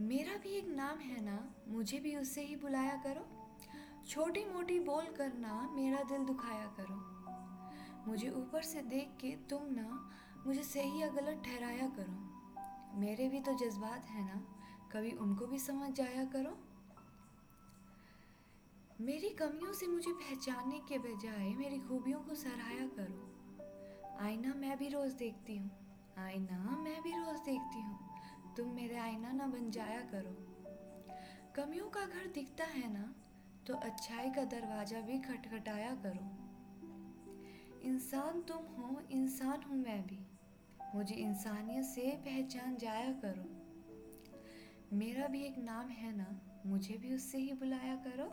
मेरा भी एक नाम है ना, मुझे भी उससे ही बुलाया करो। छोटी मोटी बोल कर ना मेरा दिल दुखाया करो। मुझे ऊपर से देख के तुम ना मुझे सही या गलत ठहराया करो। मेरे भी तो जज्बात है ना, कभी उनको भी समझ जाया करो। मेरी कमियों से मुझे पहचानने के बजाय मेरी खूबियों को सराहाया करो। आईना मैं भी रोज़ देखती हूँ। आईना मैं भी रोज़ आईना ना बन जाया करो। कमियों का घर दिखता है ना तो अच्छाई का दरवाज़ा भी खटखटाया करो। इंसान तुम हो, इंसान हूँ मैं भी। मुझे इंसानियत से पहचान जाया करो। मेरा भी एक नाम है ना, मुझे भी उससे ही बुलाया करो।